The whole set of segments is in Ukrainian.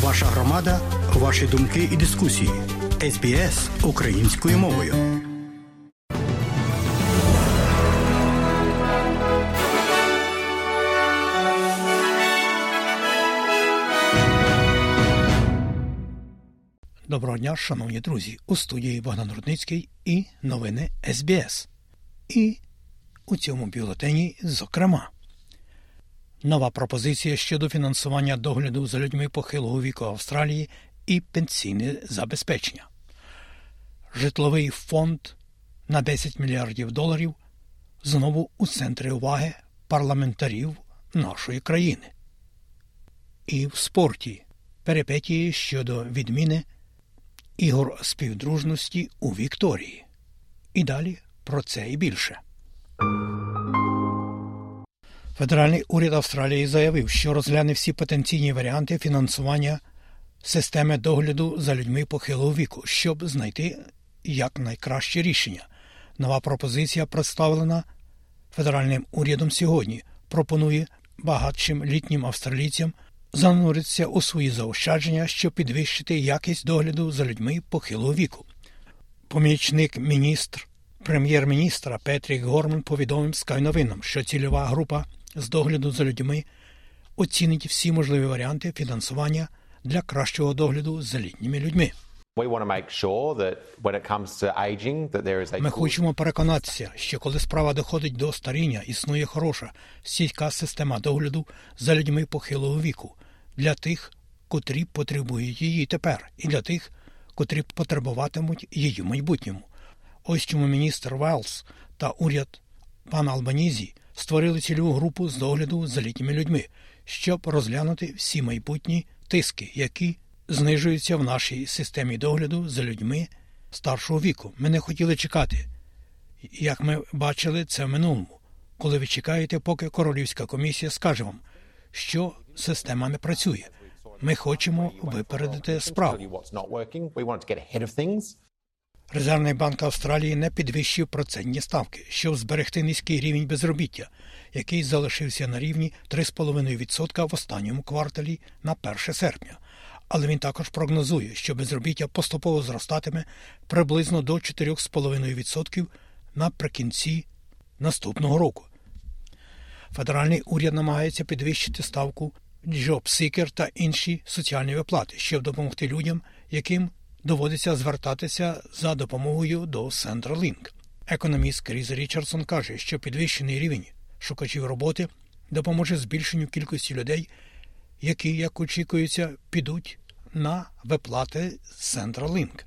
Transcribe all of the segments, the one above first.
Ваша громада, ваші думки і дискусії. СБС українською мовою. Доброго дня, шановні друзі, у студії Богдан Рудницький і новини СБС. І у цьому бюлетені, зокрема, нова пропозиція щодо фінансування догляду за людьми похилого віку Австралії і пенсійне забезпечення, житловий фонд на 10 мільярдів доларів знову у центрі уваги парламентарів нашої країни. І в спорті перипетії щодо відміни ігор співдружності у Вікторії. І далі про це і більше. Федеральний уряд Австралії заявив, що розгляне всі потенційні варіанти фінансування системи догляду за людьми похилого віку, щоб знайти якнайкраще рішення. Нова пропозиція, представлена федеральним урядом сьогодні, пропонує багатшим літнім австралійцям зануритися у свої заощадження, щоб підвищити якість догляду за людьми похилого віку. Помічник міністр прем'єр-міністра Петрік Горман повідомив Sky новинам, що цільова група з догляду за людьми оцінить всі можливі варіанти фінансування для кращого догляду за літніми людьми. Ми хочемо переконатися, що коли справа доходить до старіння, існує хороша стійка система догляду за людьми похилого віку для тих, котрі потребують її тепер, і для тих, котрі потребуватимуть її в майбутньому. Ось чому міністр Велс та уряд пана Албанізі створили цільову групу з догляду за літніми людьми, щоб розглянути всі майбутні тиски, які знижуються в нашій системі догляду за людьми старшого віку. Ми не хотіли чекати, як ми бачили це в минулому, коли ви чекаєте, поки королівська комісія скаже вам, що система не працює. Ми хочемо випередити справу. Резервний банк Австралії не підвищив процентні ставки, щоб зберегти низький рівень безробіття, який залишився на рівні 3,5% в останньому кварталі на 1 серпня. Але він також прогнозує, що безробіття поступово зростатиме приблизно до 4,5% наприкінці наступного року. Федеральний уряд намагається підвищити ставку JobSeeker та інші соціальні виплати, щоб допомогти людям, яким доводиться звертатися за допомогою до Centralink. Економіст Кріс Річардсон каже, що підвищений рівень шукачів роботи допоможе збільшенню кількості людей, які, як очікується, підуть на виплати Centralink.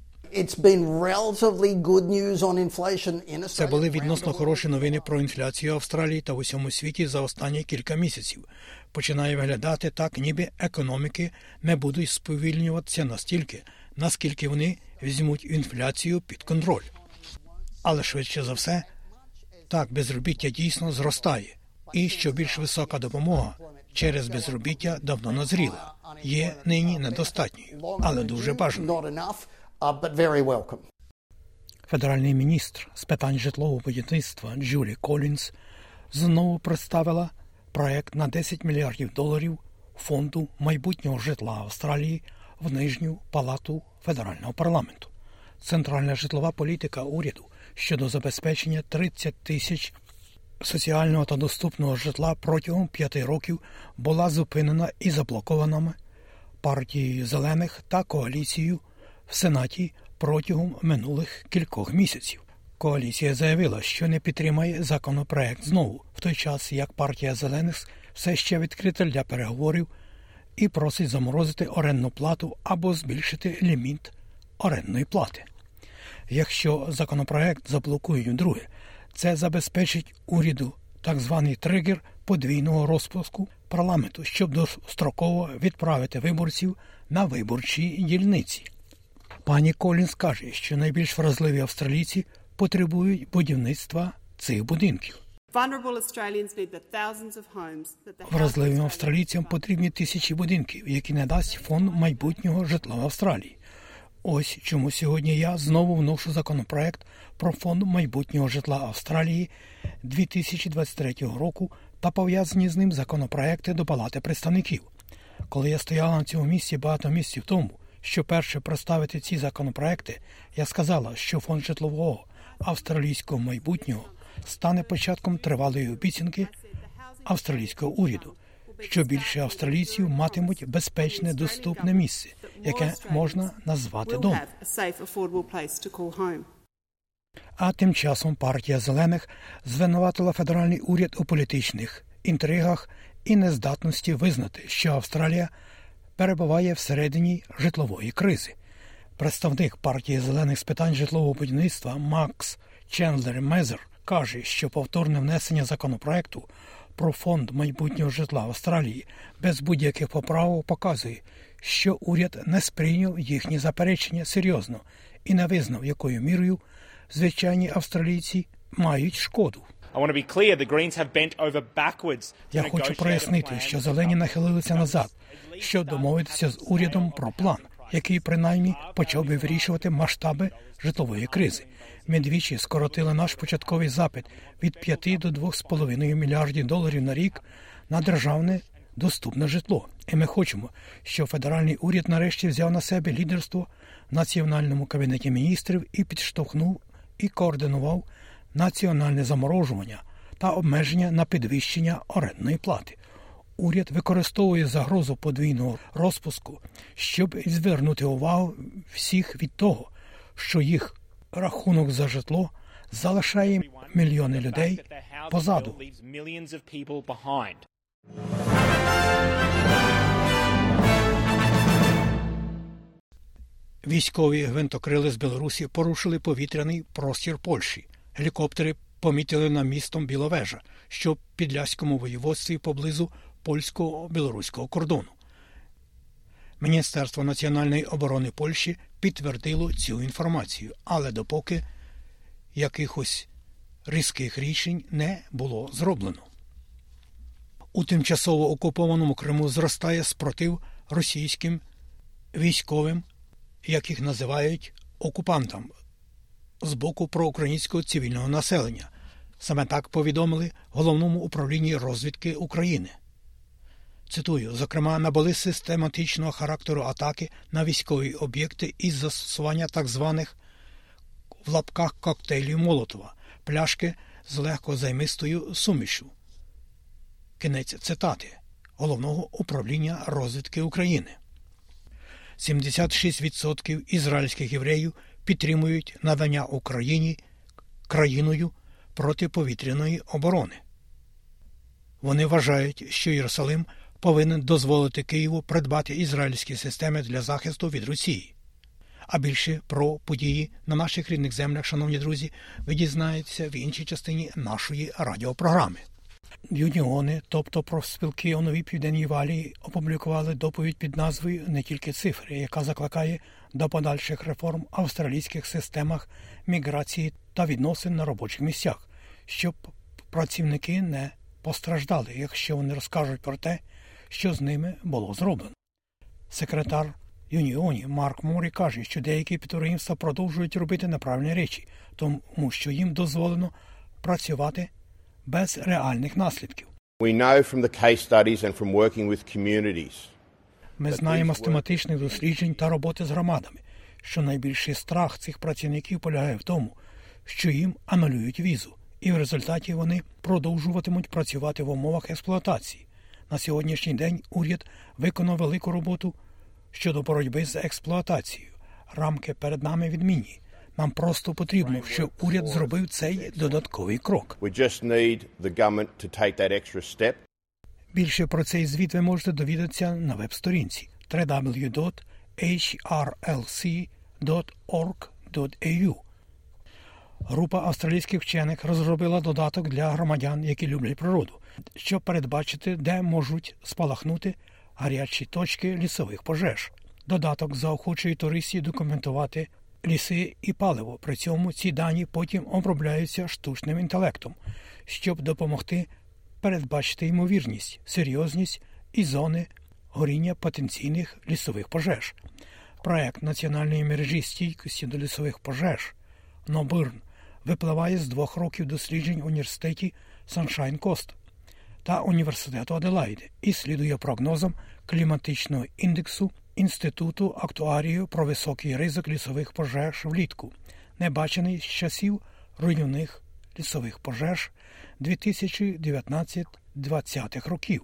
Це були відносно хороші новини про інфляцію Австралії та в усьому світі за останні кілька місяців. Починає виглядати так, ніби економіки не будуть сповільнюватися настільки, наскільки вони візьмуть інфляцію під контроль. Але швидше за все, так безробіття дійсно зростає, і що більш висока допомога через безробіття давно назріла, є нині недостатньою, але дуже бажаною. Федеральний міністр з питань житлового будівництва Джулі Колінс знову представила проект на 10 мільярдів доларів фонду майбутнього житла Австралії в нижню палату федерального парламенту. Центральна житлова політика уряду щодо забезпечення 30 тисяч соціального та доступного житла протягом п'яти років була зупинена і заблокована партією зелених та коаліцією в Сенаті протягом минулих кількох місяців. Коаліція заявила, що не підтримає законопроект знову, в той час як партія зелених все ще відкрита для переговорів і просить заморозити орендну плату або збільшити ліміт орендної плати. Якщо законопроект заблокують вдруге, це забезпечить уряду так званий тригер подвійного розпуску парламенту, щоб достроково відправити виборців на виборчі дільниці. Пані Колінс каже, що найбільш вразливі австралійці потребують будівництва цих будинків. Вразливим австралійцям потрібні тисячі будинків, які не дасть фонд майбутнього житла в Австралії. Ось чому сьогодні я знову вношу законопроект про фонд майбутнього житла Австралії 2023 року та пов'язані з ним законопроекти до Палати представників. Коли я стояла на цьому місці багато місяців тому, що перше представити ці законопроекти, я сказала, що фонд житлового австралійського майбутнього стане початком тривалої обіцянки австралійського уряду, що більше австралійців матимуть безпечне доступне місце, яке можна назвати домом. А тим часом партія зелених звинуватила федеральний уряд у політичних інтригах і нездатності визнати, що Австралія перебуває всередині житлової кризи. Представник партії зелених з питань житлового будівництва Макс Чендлер Мезер каже, що повторне внесення законопроекту про фонд майбутнього житла Австралії без будь-яких поправок показує, що уряд не сприйняв їхні заперечення серйозно і не визнав, якою мірою звичайні австралійці мають шкоду. Я хочу прояснити, що зелені нахилилися назад, щоб домовитися з урядом про план, який принаймні почав би вирішувати масштаби житлової кризи. Ми двічі скоротили наш початковий запит від 5 до 2,5 мільярдів доларів на рік на державне доступне житло. І ми хочемо, щоб федеральний уряд нарешті взяв на себе лідерство в національному кабінеті міністрів і підштовхнув і координував національне заморожування та обмеження на підвищення орендної плати. Уряд використовує загрозу подвійного розпуску, щоб звернути увагу всіх від того, що їх рахунок за житло залишає мільйони людей позаду. Військові гвинтокрили з Білорусі порушили повітряний простір Польщі. Гелікоптери помітили на містом Біловежа, що в Підляському воєводстві поблизу польсько білоруського кордону. Міністерство національної оборони Польщі підтвердило цю інформацію, але допоки якихось різких рішень не було зроблено. У тимчасово окупованому Криму зростає спротив російським військовим, яких називають окупантам з боку проукраїнського цивільного населення. Саме так повідомили головному управлінні розвідки України. Цитую, зокрема, набули систематичного характеру атаки на військові об'єкти із застосування так званих в лапках коктейлів Молотова, пляшки з легкозаймистою сумішю. Кінець цитати головного управління розвідки України. 76% ізраїльських євреїв підтримують надання Україні країною протиповітряної оборони. Вони вважають, що Єрусалим повинен дозволити Києву придбати ізраїльські системи для захисту від Росії. А більше про події на наших рідних землях, шановні друзі, ви дізнаєтеся в іншій частині нашої радіопрограми. Юніони, тобто профспілки у новій південній валії, опублікували доповідь під назвою не тільки цифри, яка закликає до подальших реформ австралійських системах міграції та відносин на робочих місцях, щоб працівники не постраждали, якщо вони розкажуть про те, що з ними було зроблено. Секретар Юніоні Марк Морі каже, що деякі підприємства продовжують робити неправильні речі, тому що їм дозволено працювати без реальних наслідків. Ми знаємо з тематичних досліджень та роботи з громадами, що найбільший страх цих працівників полягає в тому, що їм анулюють візу, і в результаті вони продовжуватимуть працювати в умовах експлуатації. На сьогоднішній день уряд виконав велику роботу щодо боротьби з експлуатацією. Рамки перед нами відмінні. Нам просто потрібно, щоб уряд зробив цей додатковий крок. Більше про цей звіт ви можете довідатися на веб-сторінці www.hrlc.org.au. Група австралійських вчених розробила додаток для громадян, які люблять природу, щоб передбачити, де можуть спалахнути гарячі точки лісових пожеж. Додаток заохочує туристів документувати ліси і паливо. При цьому ці дані потім обробляються штучним інтелектом, щоб допомогти передбачити ймовірність, серйозність і зони горіння потенційних лісових пожеж. Проект національної мережі стійкості до лісових пожеж Нобирн випливає з двох років досліджень в університеті Саншайн Кост. та університету Аделаїди і слідує прогнозам кліматичного індексу Інституту актуарію про високий ризик лісових пожеж влітку, не бачений з часів руйнівних лісових пожеж 2019-2020 років.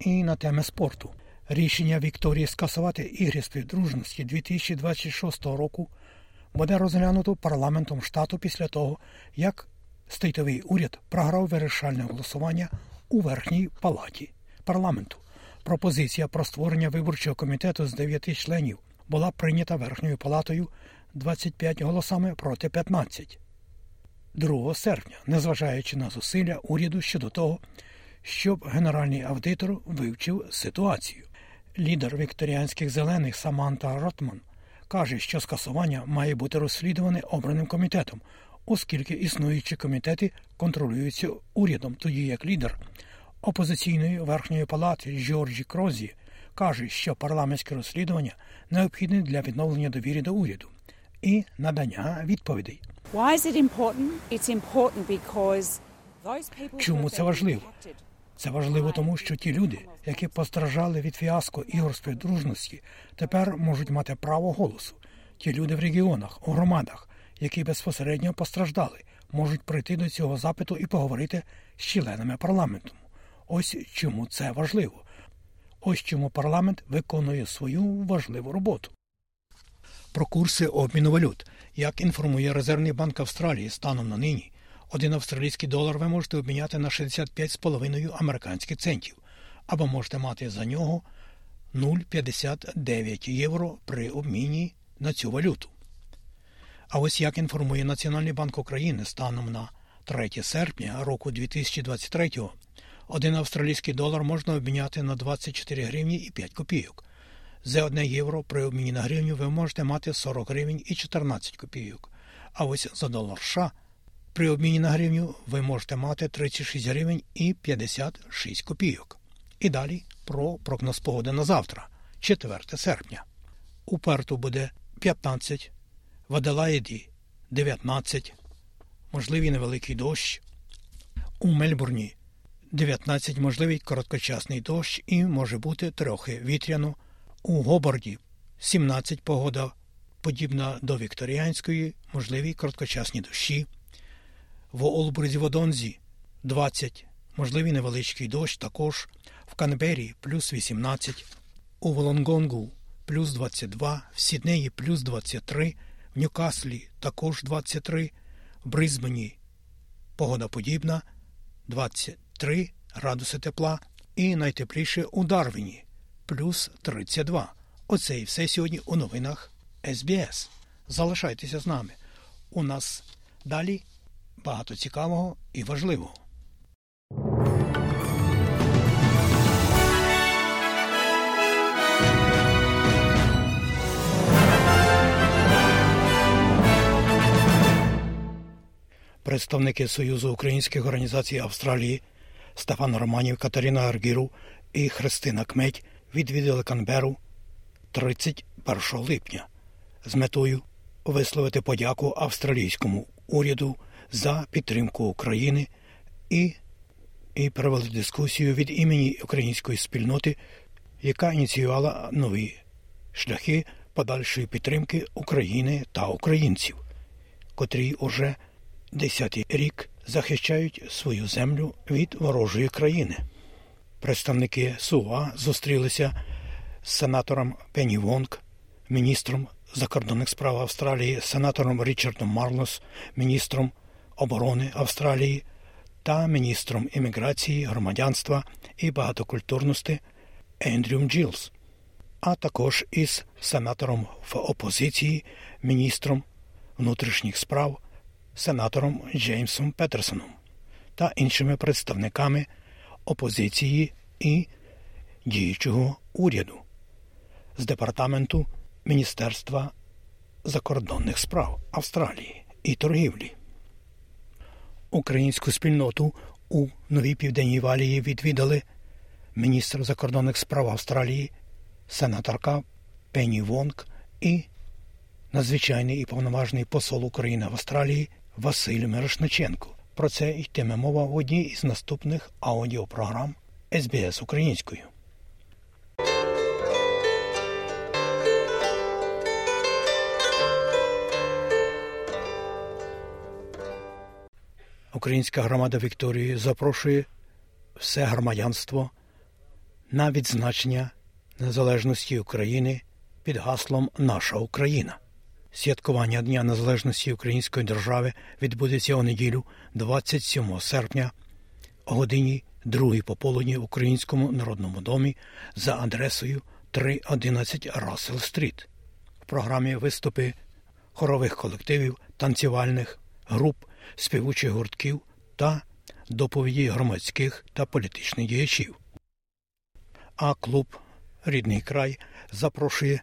І на теми спорту. Рішення Вікторії скасувати ігри співдружності 2026 року буде розглянуто парламентом штату після того, як стейтовий уряд програв вирішальне голосування у верхній палаті парламенту. Пропозиція про створення виборчого комітету з 9 членів була прийнята верхньою палатою 25 голосами проти 15. 2 серпня, незважаючи на зусилля уряду щодо того, щоб генеральний аудитор вивчив ситуацію. Лідер вікторіанських зелених Саманта Ротман каже, що скасування має бути розслідуване обраним комітетом, оскільки існуючі комітети контролюються урядом, тоді як лідер опозиційної верхньої палати Джорджі Крозі каже, що парламентське розслідування необхідне для відновлення довіри до уряду і надання відповідей. Чому це важливо? Це важливо тому, що ті люди, які постраждали від фіаско ігор співдружності, тепер можуть мати право голосу. Ті люди в регіонах, у громадах, які безпосередньо постраждали, можуть прийти до цього запиту і поговорити з членами парламенту. Ось чому це важливо. Ось чому парламент виконує свою важливу роботу. Про курси обміну валют. Як інформує Резервний банк Австралії станом на нині, один австралійський долар ви можете обміняти на 65,5 американських центів, або можете мати за нього 0,59 євро при обміні на цю валюту. А ось як інформує Національний банк України станом на 3 серпня року 2023 один австралійський долар можна обміняти на 24 гривні і 5 копійок. За одне євро при обміні на гривню ви можете мати 40 гривень і 14 копійок. А ось за долар США при обміні на гривню ви можете мати 36 гривень і 56 копійок. І далі про прогноз погоди на завтра, 4 серпня. У Перту буде 15, в Аделаїді 19, можливий невеликий дощ. У Мельбурні 19 можливий короткочасний дощ і може бути трохи вітряно. У Гоборді 17 погода, подібна до вікторіанської, можливі короткочасні дощі. В Олбурзі Водонзі 20, можливий невеличкий дощ також. В Канбері плюс 18, у Волонгонгу плюс 22, в Сіднеї плюс 23, в Ньюкаслі також 23, в Бризбені погода подібна 20. 3 градуси тепла і найтепліше у Дарвіні плюс 32. Оце і все сьогодні у новинах СБС. Залишайтеся з нами. У нас далі багато цікавого і важливого. Представники Союзу українських організацій Австралії Стефан Романів, Катерина Аргіру і Христина Кметь відвідали Канберу 31 липня з метою висловити подяку австралійському уряду за підтримку України і і провели дискусію від імені української спільноти, яка ініціювала нові шляхи подальшої підтримки України та українців, котрі уже десятий рік захищають свою землю від ворожої країни. Представники СУА зустрілися з сенатором Пенні Вонг, міністром закордонних справ Австралії, сенатором Річардом Марлос, міністром оборони Австралії та міністром імміграції, громадянства і багатокультурності Ендрюм Джилс, а також із сенатором в опозиції, міністром внутрішніх справ сенатором Джеймсом Петерсоном та іншими представниками опозиції і діючого уряду з департаменту Міністерства закордонних справ Австралії і торгівлі. Українську спільноту у Новій Південній Валії відвідали міністр закордонних справ Австралії, сенаторка Пенні Вонг і надзвичайний і повноважний посол України в Австралії Василь Мирошниченко. Про це йтиме мова в одній із наступних аудіопрограм СБС українською. Українська громада Вікторії запрошує все громадянство на відзначення незалежності України під гаслом Наша Україна. Святкування Дня Незалежності Української держави відбудеться у неділю 27 серпня о годині 2 пополудні в Українському народному домі за адресою 311 Рассел Стріт. В програмі виступи хорових колективів, танцювальних груп, співучих гуртків та доповіді громадських та політичних діячів. А клуб Рідний край запрошує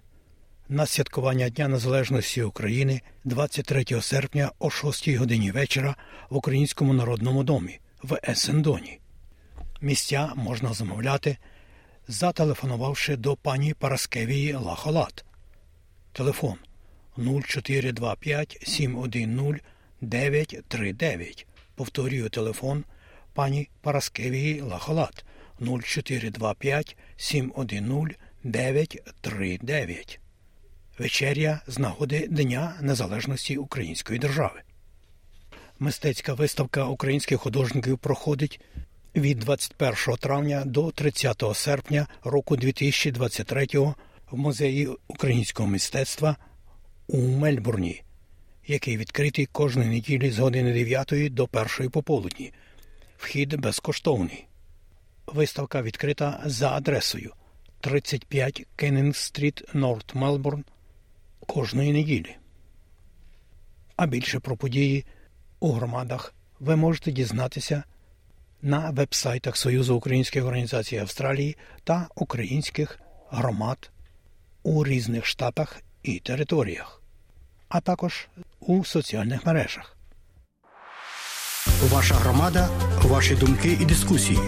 на святкування Дня Незалежності України 23 серпня о 6 годині вечора в Українському народному домі в Есендоні. Місця можна замовляти, зателефонувавши до пані Параскевії Лахолат. Телефон 0425 710 939. Повторюю телефон пані Параскевії Лахолат 0425 710 939. Вечеря з нагоди Дня Незалежності Української держави. Мистецька виставка українських художників проходить від 21 травня до 30 серпня року 2023 в музеї українського мистецтва у Мельбурні, який відкритий кожної неділі з години 9 до 1 пополудні. Вхід безкоштовний. Виставка відкрита за адресою 35 Кеннінг Стріт, Норт Мелбурн кожної неділі. А більше про події у громадах ви можете дізнатися на вебсайтах Союзу українських організацій Австралії та українських громад у різних штатах і територіях, а також у соціальних мережах. Ваша громада, ваші думки і дискусії.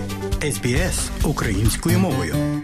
СБС українською мовою.